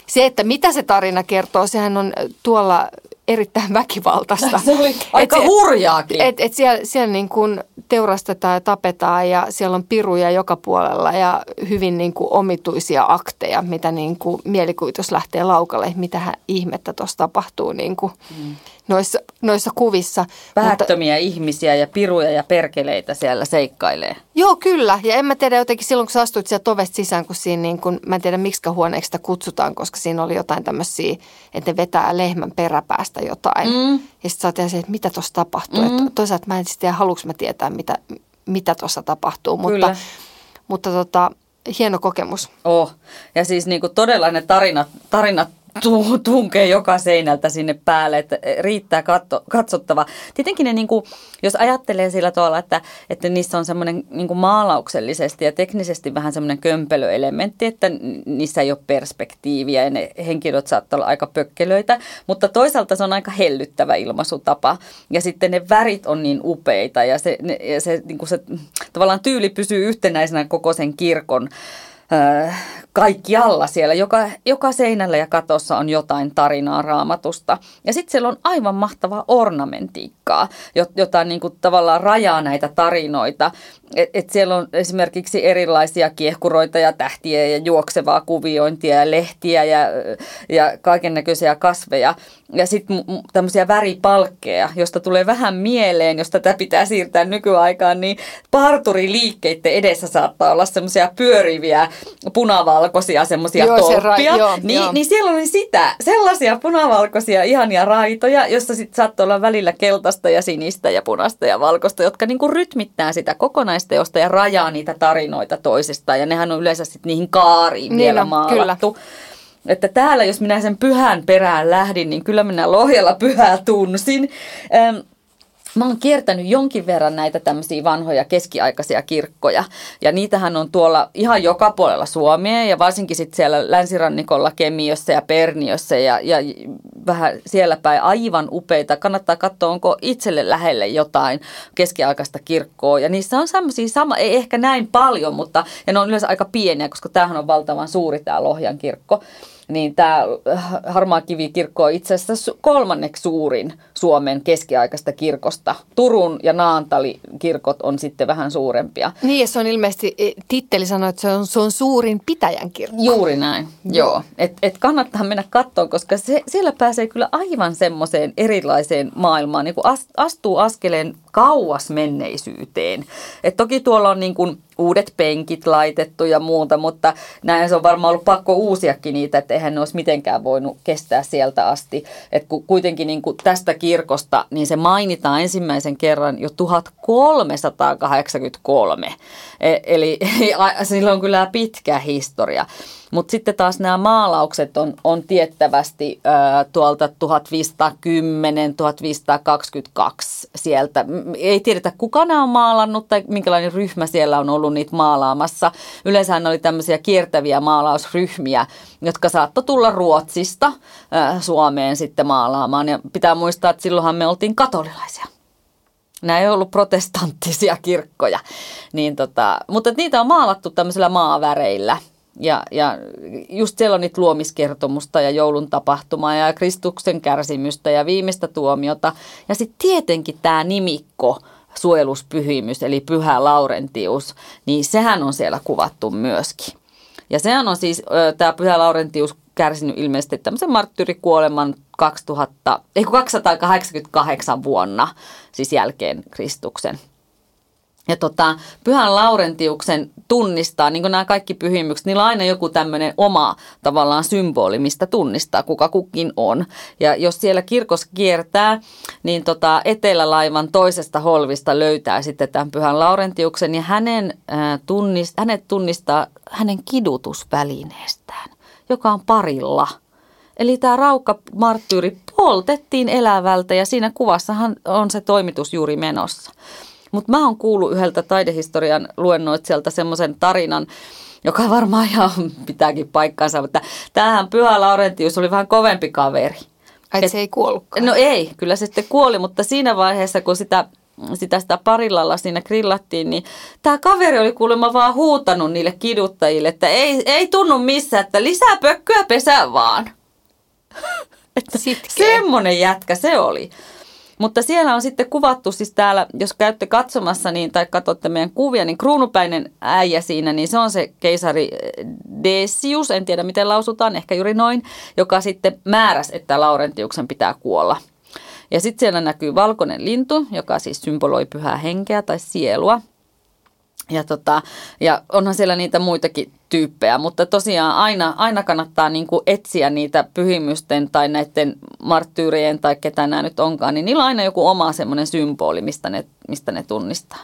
Se, että mitä se tarina kertoo, sehän on tuolla erittäin väkivaltaista. Se oli aika et, hurjaakin. Et, et siellä, siellä niin kuin teurastetaan ja tapetaan ja siellä on piruja joka puolella ja hyvin niin kuin omituisia akteja, mitä niin kuin mielikuvitus lähtee laukalle, mitä ihmettä tuossa tapahtuu niin kuin mm. Noissa, noissa kuvissa. Päättömiä Mutta, ihmisiä ja piruja ja perkeleitä siellä seikkailee. Joo, kyllä. Ja en mä tiedä jotenkin silloin, kun sä astuit sieltä ovesta sisään, kun siinä niin kuin, mä en tiedä miksi huoneeksi sitä kutsutaan, koska siinä oli jotain tämmöisiä, että ne vetää lehmän peräpäästä jotain. Mm. Ja sitten sä oot että mitä tuossa tapahtuu. Mm. Toisaalta mä en sitten tiedä, haluanko mä tietää, mitä, mitä tuossa tapahtuu. Kyllä. Mutta, mutta tota, hieno kokemus. Oh. Ja siis niin kuin todella ne tarinat, tarinat tunkee joka seinältä sinne päälle, että riittää katso, katsottava. Tietenkin ne, niin kuin, jos ajattelee sillä tavalla, että, että niissä on semmoinen niin maalauksellisesti ja teknisesti vähän semmoinen kömpelöelementti, että niissä ei ole perspektiiviä ja ne henkilöt saattaa olla aika pökkelöitä, mutta toisaalta se on aika hellyttävä ilmaisutapa ja sitten ne värit on niin upeita ja se, ne, ja se, niin kuin se tavallaan tyyli pysyy yhtenäisenä koko sen kirkon kaikkialla siellä. Joka, joka seinällä ja katossa on jotain tarinaa raamatusta. Ja sitten siellä on aivan mahtavaa ornamentiikkaa, jota niin kuin tavallaan rajaa näitä tarinoita. Et, et siellä on esimerkiksi erilaisia kiehkuroita ja tähtiä ja juoksevaa kuviointia ja lehtiä ja, ja kaiken näköisiä kasveja. Ja sitten tämmöisiä väripalkkeja, josta tulee vähän mieleen, jos tätä pitää siirtää nykyaikaan, niin parturiliikkeiden edessä saattaa olla semmoisia pyöriviä punavalkoisia semmoisia tolppia. Se ra- joo, niin, joo. niin siellä oli sitä, sellaisia punavalkoisia ihania raitoja, jossa sitten saattoi olla välillä keltaista ja sinistä ja punaista ja valkoista, jotka niinku rytmittää sitä kokonaisteosta ja rajaa niitä tarinoita toisistaan. Ja nehän on yleensä sitten niihin kaariin niin vielä on, maalattu. Kyllä. Että täällä, jos minä sen pyhän perään lähdin, niin kyllä minä Lohjalla pyhää tunsin. Ähm, mä oon kiertänyt jonkin verran näitä tämmöisiä vanhoja keskiaikaisia kirkkoja. Ja niitähän on tuolla ihan joka puolella Suomea ja varsinkin sitten siellä länsirannikolla Kemiössä ja Perniössä ja, ja vähän siellä päin aivan upeita. Kannattaa katsoa, onko itselle lähelle jotain keskiaikaista kirkkoa. Ja niissä on semmoisia sama, ei ehkä näin paljon, mutta ja ne on yleensä aika pieniä, koska tämähän on valtavan suuri tämä Lohjan kirkko niin tämä Harmaakivikirkko on itse asiassa kolmanneksi suurin Suomen keskiaikaista kirkosta. Turun ja Naantali kirkot on sitten vähän suurempia. Niin ja se on ilmeisesti, e, titteli sanoi, että se on, se on suurin pitäjän kirkko. Juuri näin, joo. Et, et kannattaa mennä katsoa, koska se, siellä pääsee kyllä aivan semmoiseen erilaiseen maailmaan, niin kuin astuu askeleen kauas menneisyyteen. Et toki tuolla on niin kuin uudet penkit laitettu ja muuta, mutta näin se on varmaan ollut pakko uusiakin niitä, että eihän ne olisi mitenkään voinut kestää sieltä asti. Et kuitenkin niin kuin tästä kirkosta, niin se mainitaan ensimmäisen kerran jo 1383. E, eli sillä on kyllä pitkä historia. Mutta sitten taas nämä maalaukset on, on tiettävästi äh, tuolta 1510-1522 sieltä. Ei tiedetä, kuka nämä on maalannut tai minkälainen ryhmä siellä on ollut niitä maalaamassa. Yleensä ne oli tämmöisiä kiertäviä maalausryhmiä, jotka saattoi tulla Ruotsista äh, Suomeen sitten maalaamaan. Ja pitää muistaa, että silloinhan me oltiin katolilaisia nämä ei ollut protestanttisia kirkkoja. Niin tota, mutta niitä on maalattu tämmöisillä maaväreillä – ja, ja just siellä on niitä luomiskertomusta ja joulun tapahtumaa ja Kristuksen kärsimystä ja viimeistä tuomiota. Ja sitten tietenkin tämä nimikko, suojeluspyhimys eli pyhä Laurentius, niin sehän on siellä kuvattu myöskin. Ja sehän on siis, tämä pyhä Laurentius kärsinyt ilmeisesti tämmöisen marttyyrikuoleman 2000, ei 288 vuonna, siis jälkeen Kristuksen. Ja tota, Pyhän Laurentiuksen tunnistaa, niin kuin nämä kaikki pyhimykset, niillä on aina joku tämmöinen oma tavallaan symboli, mistä tunnistaa, kuka kukin on. Ja jos siellä kirkos kiertää, niin tota, etelälaivan toisesta holvista löytää sitten tämän Pyhän Laurentiuksen ja hänen, äh, tunnist, hänet tunnistaa hänen kidutusvälineestään, joka on parilla. Eli tämä raukka marttyyri poltettiin elävältä ja siinä kuvassahan on se toimitus juuri menossa. Mutta mä oon kuullut yhdeltä taidehistorian luennoitsijalta semmoisen tarinan, joka varmaan ihan pitääkin paikkansa, mutta tämähän Pyhä Laurentius oli vähän kovempi kaveri. Ai Et, se ei kuollutkaan? No ei, kyllä se sitten kuoli, mutta siinä vaiheessa, kun sitä sitä, sitä parillalla siinä grillattiin, niin tämä kaveri oli kuulemma vaan huutanut niille kiduttajille, että ei, ei tunnu missään, että lisää pökköä pesää vaan. että semmoinen jätkä se oli. Mutta siellä on sitten kuvattu siis täällä, jos käytte katsomassa niin, tai katsotte meidän kuvia, niin kruunupäinen äijä siinä, niin se on se keisari eh, Decius, en tiedä miten lausutaan, ehkä juuri noin, joka sitten määräs, että Laurentiuksen pitää kuolla. Ja sitten siellä näkyy valkoinen lintu, joka siis symboloi pyhää henkeä tai sielua. Ja, tota, ja onhan siellä niitä muitakin tyyppejä, mutta tosiaan aina, aina kannattaa niin kuin etsiä niitä pyhimysten tai näiden marttyyrien tai ketä nämä nyt onkaan, niin niillä on aina joku oma semmoinen symboli, mistä ne, mistä ne tunnistaa.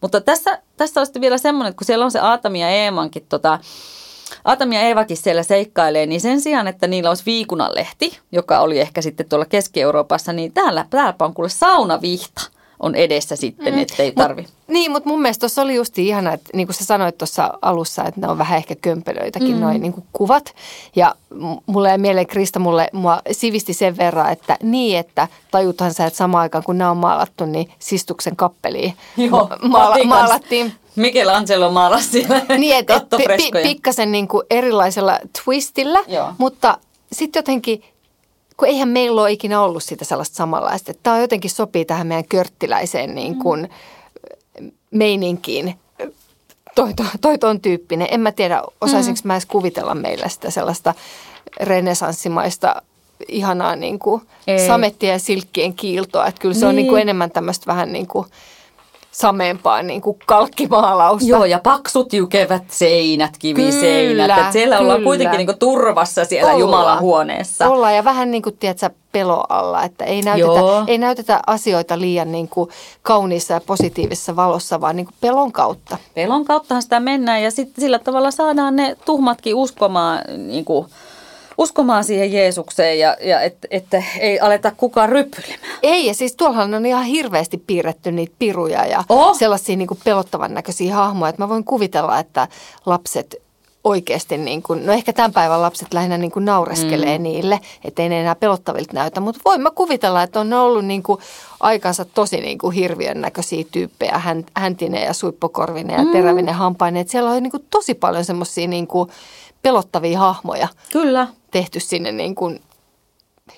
Mutta tässä, tässä on sitten vielä semmoinen, että kun siellä on se Aatami ja Eemankin, tota, Aatami ja Eevakin siellä seikkailee, niin sen sijaan, että niillä olisi viikunanlehti, joka oli ehkä sitten tuolla Keski-Euroopassa, niin täällä, täällä on kuule saunavihta on edessä sitten, mm. ettei tarvi. Niin, mutta mun mielestä tuossa oli just ihana, että niin kuin sä sanoit tuossa alussa, että ne on vähän ehkä kömpelöitäkin mm. noin niin kuvat. Ja mulle ei mieleen Krista mulle, mua sivisti sen verran, että niin, että tajuthan sä, että samaan aikaan kun nämä on maalattu, niin Sistuksen kappeliin Joo, maala- maalattiin. Michelangelo maalasi siellä Niin, että et, pi- pikkasen niin kuin erilaisella twistillä, Joo. mutta sitten jotenkin – kun eihän meillä ole ikinä ollut sitä sellaista samanlaista. Että tämä jotenkin sopii tähän meidän körttiläiseen niin kuin mm. Meininkiin. Toi, toi, toi ton tyyppinen. En mä tiedä, osaisinko mm. mä edes kuvitella meillä sitä sellaista renesanssimaista ihanaa niin kuin samettia ja silkkien kiiltoa. Että kyllä se niin. on niin kuin enemmän tämmöistä vähän niin kuin – sameempaa niin kuin kalkkimaalausta. Joo, ja paksut jykevät seinät, kiviseinät. Kyllä, että siellä kyllä. ollaan kuitenkin niin kuin turvassa siellä Olla. Jumalan huoneessa. Ollaan ja vähän niin kuin, tiedätkö, pelo alla, että ei näytetä, ei näytetä asioita liian niin kuin kauniissa ja positiivisessa valossa, vaan niin kuin pelon kautta. Pelon kauttahan sitä mennään ja sitten sillä tavalla saadaan ne tuhmatkin uskomaan niin kuin uskomaan siihen Jeesukseen ja, ja että et, ei aleta kukaan ryppyilemään. Ei, ja siis tuollahan on ihan hirveästi piirretty niitä piruja ja Oh. sellaisia niin kuin pelottavan näköisiä hahmoja, että mä voin kuvitella, että lapset oikeasti, niin kuin, no ehkä tämän päivän lapset lähinnä niin kuin naureskelee mm. niille, ettei ne enää pelottavilta näytä, mutta voin mä kuvitella, että on ollut niin kuin aikansa tosi niin kuin hirviön näköisiä tyyppejä, hän, häntinen ja suippokorvinen ja terävinen hampainen, että siellä on niin kuin tosi paljon semmoisia niin kuin pelottavia hahmoja Kyllä. Tehty sinne niin kuin,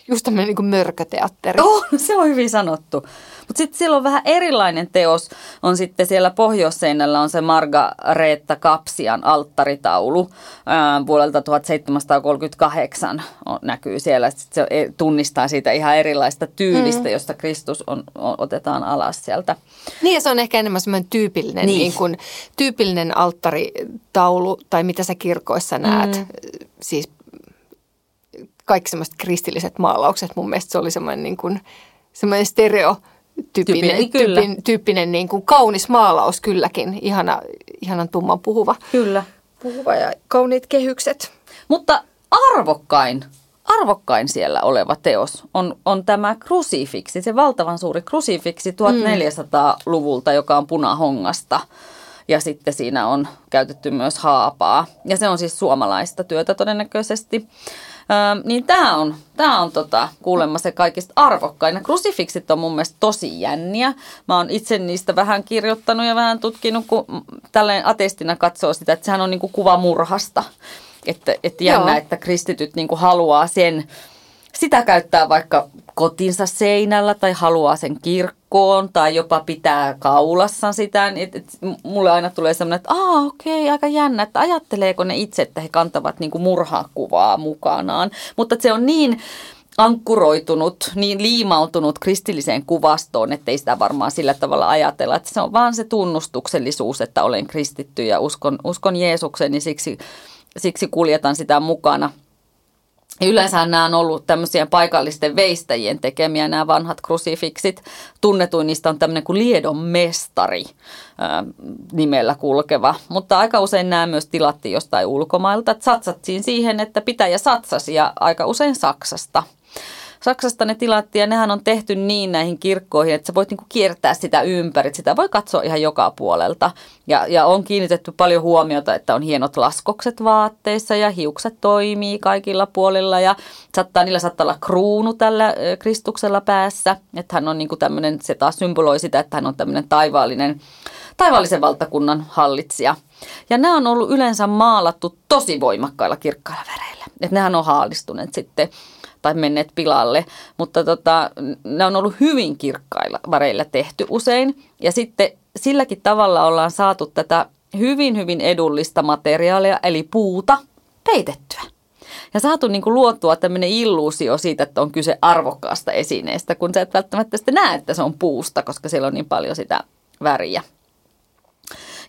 just tämmöinen niin kuin mörköteatteri. Oh, se on hyvin sanottu. Mutta sitten siellä on vähän erilainen teos. On sitten siellä pohjoisseinällä on se Margareetta Kapsian alttaritaulu ää, vuodelta 1738 on, näkyy siellä. Sit se e- tunnistaa siitä ihan erilaista tyylistä, mm. josta Kristus on, on, otetaan alas sieltä. Niin ja se on ehkä enemmän semmoinen tyypillinen, Niin. niin. Kuin, tyypillinen alttaritaulu tai mitä sä kirkoissa näet. Mm. Siis kaikki semmoiset kristilliset maalaukset. Mun mielestä se oli semmoinen, niin kuin, semmoinen stereo tyyppinen, kyllä. tyyppin, tyyppinen niin kuin kaunis maalaus kylläkin. Ihana, ihanan tumman puhuva. Kyllä. Puhuva ja kauniit kehykset. Mutta arvokkain, arvokkain siellä oleva teos on, on tämä krusifiksi, se valtavan suuri krusifiksi 1400-luvulta, joka on punahongasta. Ja sitten siinä on käytetty myös haapaa. Ja se on siis suomalaista työtä todennäköisesti. Öö, niin tämä on, tää on tota, kuulemma se kaikista arvokkain. Krusifiksit on mun mielestä tosi jänniä. Mä oon itse niistä vähän kirjoittanut ja vähän tutkinut, kun tälleen ateistina katsoo sitä, että sehän on niinku kuva murhasta. Että, että jännä, Joo. että kristityt niinku haluaa sen, sitä käyttää vaikka kotinsa seinällä tai haluaa sen kirkkoon tai jopa pitää kaulassaan sitä. Et, et, mulle aina tulee sellainen, että aa okei, aika jännä, että ajatteleeko ne itse, että he kantavat niinku murhakuvaa mukanaan. Mutta että se on niin ankkuroitunut, niin liimautunut kristilliseen kuvastoon, ettei sitä varmaan sillä tavalla ajatella. Että se on vaan se tunnustuksellisuus, että olen kristitty ja uskon, uskon Jeesukseen, niin siksi, siksi kuljetan sitä mukana. Yleensä nämä on ollut tämmöisiä paikallisten veistäjien tekemiä, nämä vanhat krusifiksit. Tunnetuin niistä on tämmöinen kuin Liedon mestari ää, nimellä kulkeva. Mutta aika usein nämä myös tilattiin jostain ulkomailta. Satsattiin siihen, että pitäjä satsasi ja aika usein Saksasta. Saksasta ne tilattiin ja nehän on tehty niin näihin kirkkoihin, että sä voit niinku kiertää sitä ympäri. Sitä voi katsoa ihan joka puolelta. Ja, ja on kiinnitetty paljon huomiota, että on hienot laskokset vaatteissa ja hiukset toimii kaikilla puolilla. Ja saattaa, niillä saattaa olla kruunu tällä Kristuksella päässä. Että hän on niinku tämmöinen, se taas symboloi sitä, että hän on tämmöinen taivaallinen, taivaallisen valtakunnan hallitsija. Ja nämä on ollut yleensä maalattu tosi voimakkailla kirkkailla väreillä. Että nehän on haalistuneet sitten tai menneet pilalle, mutta tota, ne on ollut hyvin kirkkailla väreillä tehty usein. Ja sitten silläkin tavalla ollaan saatu tätä hyvin, hyvin edullista materiaalia, eli puuta, peitettyä. Ja saatu niin kuin luotua tämmöinen illuusio siitä, että on kyse arvokkaasta esineestä, kun sä et välttämättä sitten näe, että se on puusta, koska siellä on niin paljon sitä väriä.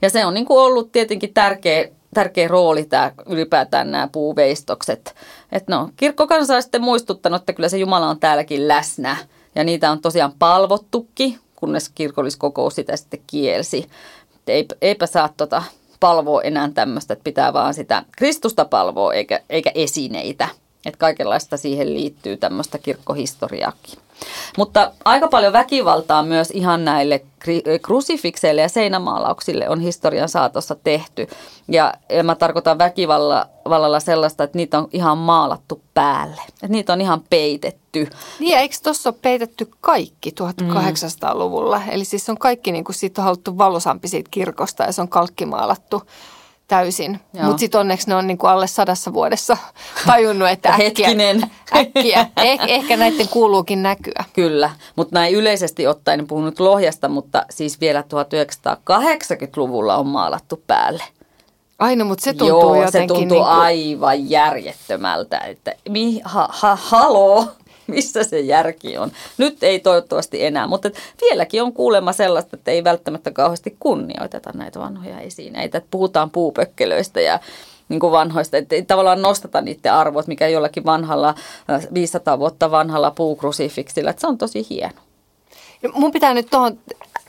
Ja se on niin kuin ollut tietenkin tärkeä, tärkeä rooli tämä ylipäätään nämä puuveistokset. Että no, kirkkokansa on sitten muistuttanut, että kyllä se Jumala on täälläkin läsnä. Ja niitä on tosiaan palvottukin, kunnes kirkolliskokous sitä sitten kielsi. Et eipä saa tota palvoa enää tämmöistä, että pitää vaan sitä Kristusta palvoa eikä, eikä esineitä. Että kaikenlaista siihen liittyy tämmöistä kirkkohistoriaakin. Mutta aika paljon väkivaltaa myös ihan näille krusifikseille ja seinämaalauksille on historian saatossa tehty. Ja, mä tarkoitan väkivallalla sellaista, että niitä on ihan maalattu päälle. Että niitä on ihan peitetty. Niin ja eikö tuossa ole peitetty kaikki 1800-luvulla? Eli siis on kaikki, niin kuin siitä on haluttu valosampi siitä kirkosta ja se on kalkkimaalattu täysin. Mutta sitten onneksi ne on niin kuin alle sadassa vuodessa tajunnut, että äkkiä, Hetkinen. äkkiä. Eh, ehkä näiden kuuluukin näkyä. Kyllä, mutta näin yleisesti ottaen en puhu nyt Lohjasta, mutta siis vielä 1980-luvulla on maalattu päälle. Aino, mutta se tuntuu Joo, jotenkin... se tuntuu niin kuin, aivan järjettömältä, että mi, ha, ha, haloo, missä se järki on. Nyt ei toivottavasti enää, mutta vieläkin on kuulemma sellaista, että ei välttämättä kauheasti kunnioiteta näitä vanhoja esineitä. Että puhutaan puupökkelöistä ja niin kuin vanhoista, että ei tavallaan nosteta niiden arvot, mikä jollakin vanhalla, äh, 500 vuotta vanhalla puukrusifiksillä, että se on tosi hieno. Mun pitää nyt tuohon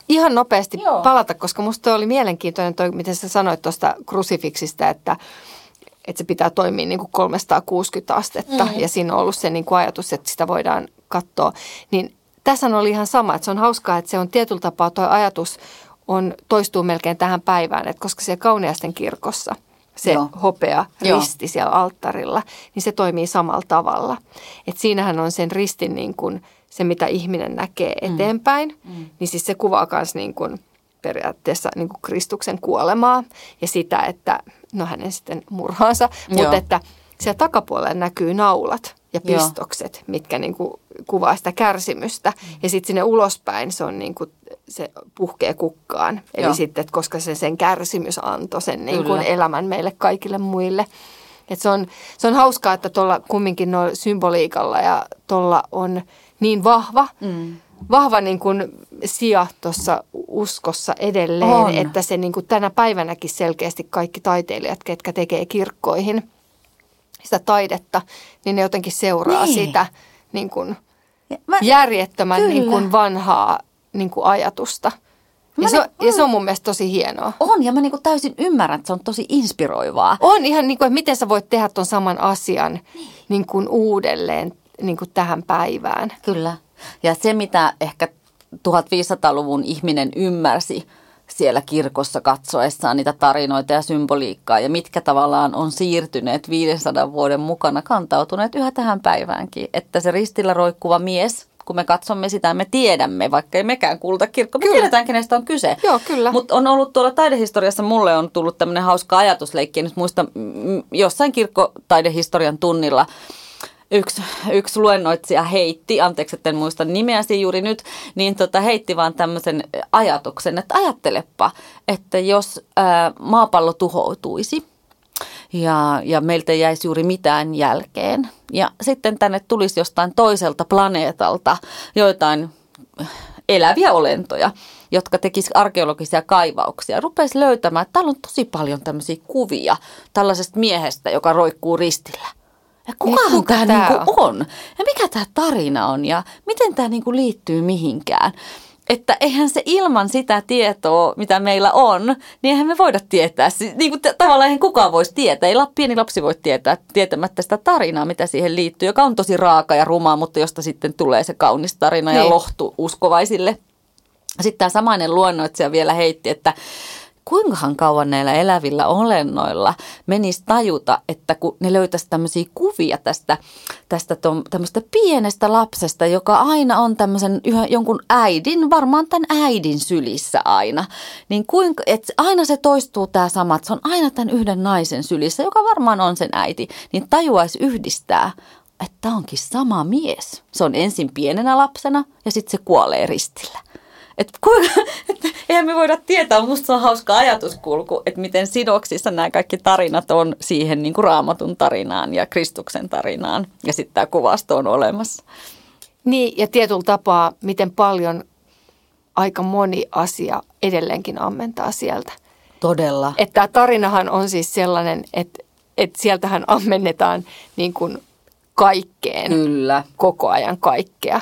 ihan nopeasti Joo. palata, koska musta oli mielenkiintoinen toi, miten sä sanoit tuosta krusifiksistä, että, että se pitää toimia niin kuin 360 astetta mm. ja siinä on ollut se niin kuin ajatus, että sitä voidaan katsoa. Niin tässä oli ihan sama, että se on hauskaa, että se on tietyllä tapaa tuo ajatus on, toistuu melkein tähän päivään, että koska siellä Kauniaisten kirkossa se Joo. hopea risti Joo. siellä alttarilla, niin se toimii samalla tavalla. Et siinähän on sen ristin niin kuin se, mitä ihminen näkee mm. eteenpäin, mm. niin siis se kuvaa myös niin kuin periaatteessa niin kuin Kristuksen kuolemaa ja sitä, että no hänen sitten murhaansa, mutta että siellä takapuolella näkyy naulat ja pistokset, Joo. mitkä niin kuin kuvaa sitä kärsimystä. Mm. Ja sitten sinne ulospäin se on niin kuin, se puhkee kukkaan. Eli Joo. sitten, että koska se sen kärsimys antoi sen niin kuin elämän meille kaikille muille. Et se, on, se on hauskaa, että tuolla kumminkin no symboliikalla ja tuolla on niin vahva, mm. Vahva niin kuin sija tuossa uskossa edelleen, on. että se niin kuin tänä päivänäkin selkeästi kaikki taiteilijat, ketkä tekee kirkkoihin – sitä taidetta, niin ne jotenkin seuraa niin. sitä niin kuin mä, järjettömän niin kuin vanhaa niin kuin ajatusta. Ja se, on, ja se on mun mielestä tosi hienoa. On, ja mä niin kuin täysin ymmärrän, että se on tosi inspiroivaa. On ihan niin kuin, että miten sä voit tehdä ton saman asian niin. Niin kuin uudelleen niin kuin tähän päivään. Kyllä. Ja se, mitä ehkä 1500-luvun ihminen ymmärsi siellä kirkossa katsoessaan niitä tarinoita ja symboliikkaa ja mitkä tavallaan on siirtyneet 500 vuoden mukana kantautuneet yhä tähän päiväänkin. Että se ristillä roikkuva mies, kun me katsomme sitä, me tiedämme, vaikka ei mekään kuuluta kirkko, me kyllä. tiedetään, kenestä on kyse. Joo, kyllä. Mutta on ollut tuolla taidehistoriassa, mulle on tullut tämmöinen hauska ajatusleikki, nyt muista jossain kirkkotaidehistorian tunnilla – yksi, yksi luennoitsija heitti, anteeksi, että en muista nimeäsi juuri nyt, niin tota, heitti vaan tämmöisen ajatuksen, että ajattelepa, että jos ää, maapallo tuhoutuisi ja, ja meiltä ei jäisi juuri mitään jälkeen ja sitten tänne tulisi jostain toiselta planeetalta joitain eläviä olentoja, jotka tekisivät arkeologisia kaivauksia. Rupesi löytämään, että täällä on tosi paljon tämmöisiä kuvia tällaisesta miehestä, joka roikkuu ristillä. Ja kukahan niin, kuka tämä niinku on? Ja mikä tämä tarina on ja miten tämä niinku liittyy mihinkään? Että eihän se ilman sitä tietoa, mitä meillä on, niin eihän me voida tietää. Niin kuin tavallaan eihän kukaan voisi tietää. Ei pieni lapsi voi tietää tietämättä sitä tarinaa, mitä siihen liittyy, joka on tosi raaka ja ruma, mutta josta sitten tulee se kaunis tarina niin. ja lohtu uskovaisille. Sitten tämä samainen luonnoitsija vielä heitti, että kuinkahan kauan näillä elävillä olennoilla menisi tajuta, että kun ne löytäisi tämmöisiä kuvia tästä, tästä tom, tämmöistä pienestä lapsesta, joka aina on tämmöisen jonkun äidin, varmaan tämän äidin sylissä aina, niin kuinka, että aina se toistuu tämä sama, että se on aina tämän yhden naisen sylissä, joka varmaan on sen äiti, niin tajuaisi yhdistää että onkin sama mies. Se on ensin pienenä lapsena ja sitten se kuolee ristillä. Että kuinka, että eihän me voida tietää, musta se on hauska ajatuskulku, että miten sidoksissa nämä kaikki tarinat on siihen niin kuin raamatun tarinaan ja Kristuksen tarinaan. Ja sitten tämä kuvasto on olemassa. Niin, ja tietyllä tapaa, miten paljon aika moni asia edelleenkin ammentaa sieltä. Todella. Että tämä tarinahan on siis sellainen, että, että sieltähän ammennetaan niin kuin kaikkeen. Kyllä. Koko ajan kaikkea.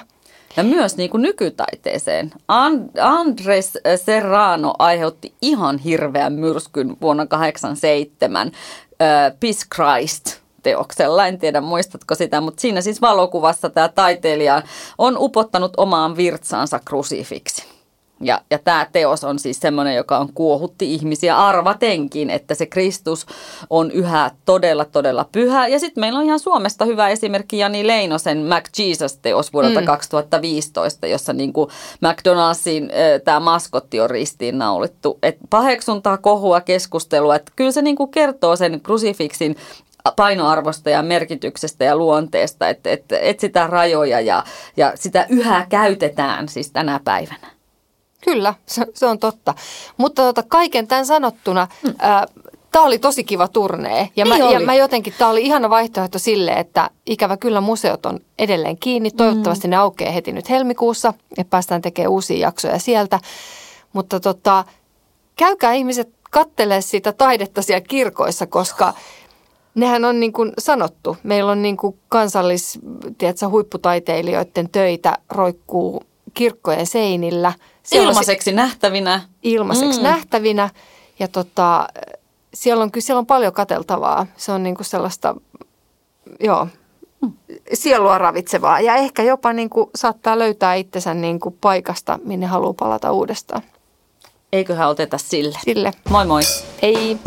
Ja myös niin kuin nykytaiteeseen. Andres Serrano aiheutti ihan hirveän myrskyn vuonna 1987 uh, Peace Christ teoksella. En tiedä, muistatko sitä, mutta siinä siis valokuvassa tämä taiteilija on upottanut omaan virtsaansa krusifiksi. Ja, ja tämä teos on siis semmoinen, joka on kuohutti ihmisiä arvatenkin, että se Kristus on yhä todella, todella pyhä. Ja sitten meillä on ihan Suomesta hyvä esimerkki Jani Leinosen Mac Jesus-teos vuodelta mm. 2015, jossa niin kuin McDonald'sin tämä maskotti on ristiin naulittu. Et paheksuntaa, kohua, keskustelua. Et kyllä se niin kuin kertoo sen krusifiksin painoarvosta ja merkityksestä ja luonteesta, että et, etsitään rajoja ja, ja sitä yhä käytetään siis tänä päivänä. Kyllä, se, se on totta. Mutta tota, kaiken tämän sanottuna, mm. tämä oli tosi kiva turnee. Ja, niin mä, ja mä jotenkin, tämä oli ihana vaihtoehto sille, että ikävä kyllä museot on edelleen kiinni. Toivottavasti mm. ne aukeaa heti nyt helmikuussa ja päästään tekemään uusia jaksoja sieltä. Mutta tota, käykää ihmiset kattelee sitä taidetta siellä kirkoissa, koska nehän on niin kuin sanottu. Meillä on niin kuin kansallis, tiedätkö, huipputaiteilijoiden töitä roikkuu kirkkojen seinillä. Ilmaiseksi nähtävinä. Ilmaiseksi mm. nähtävinä. Ja tota, siellä on kyllä siellä on paljon kateltavaa. Se on niin kuin sellaista, joo, sielua ravitsevaa ja ehkä jopa niin kuin saattaa löytää itsensä niin kuin paikasta, minne haluaa palata uudestaan. Eiköhän oteta sille. Sille. Moi moi. Ei.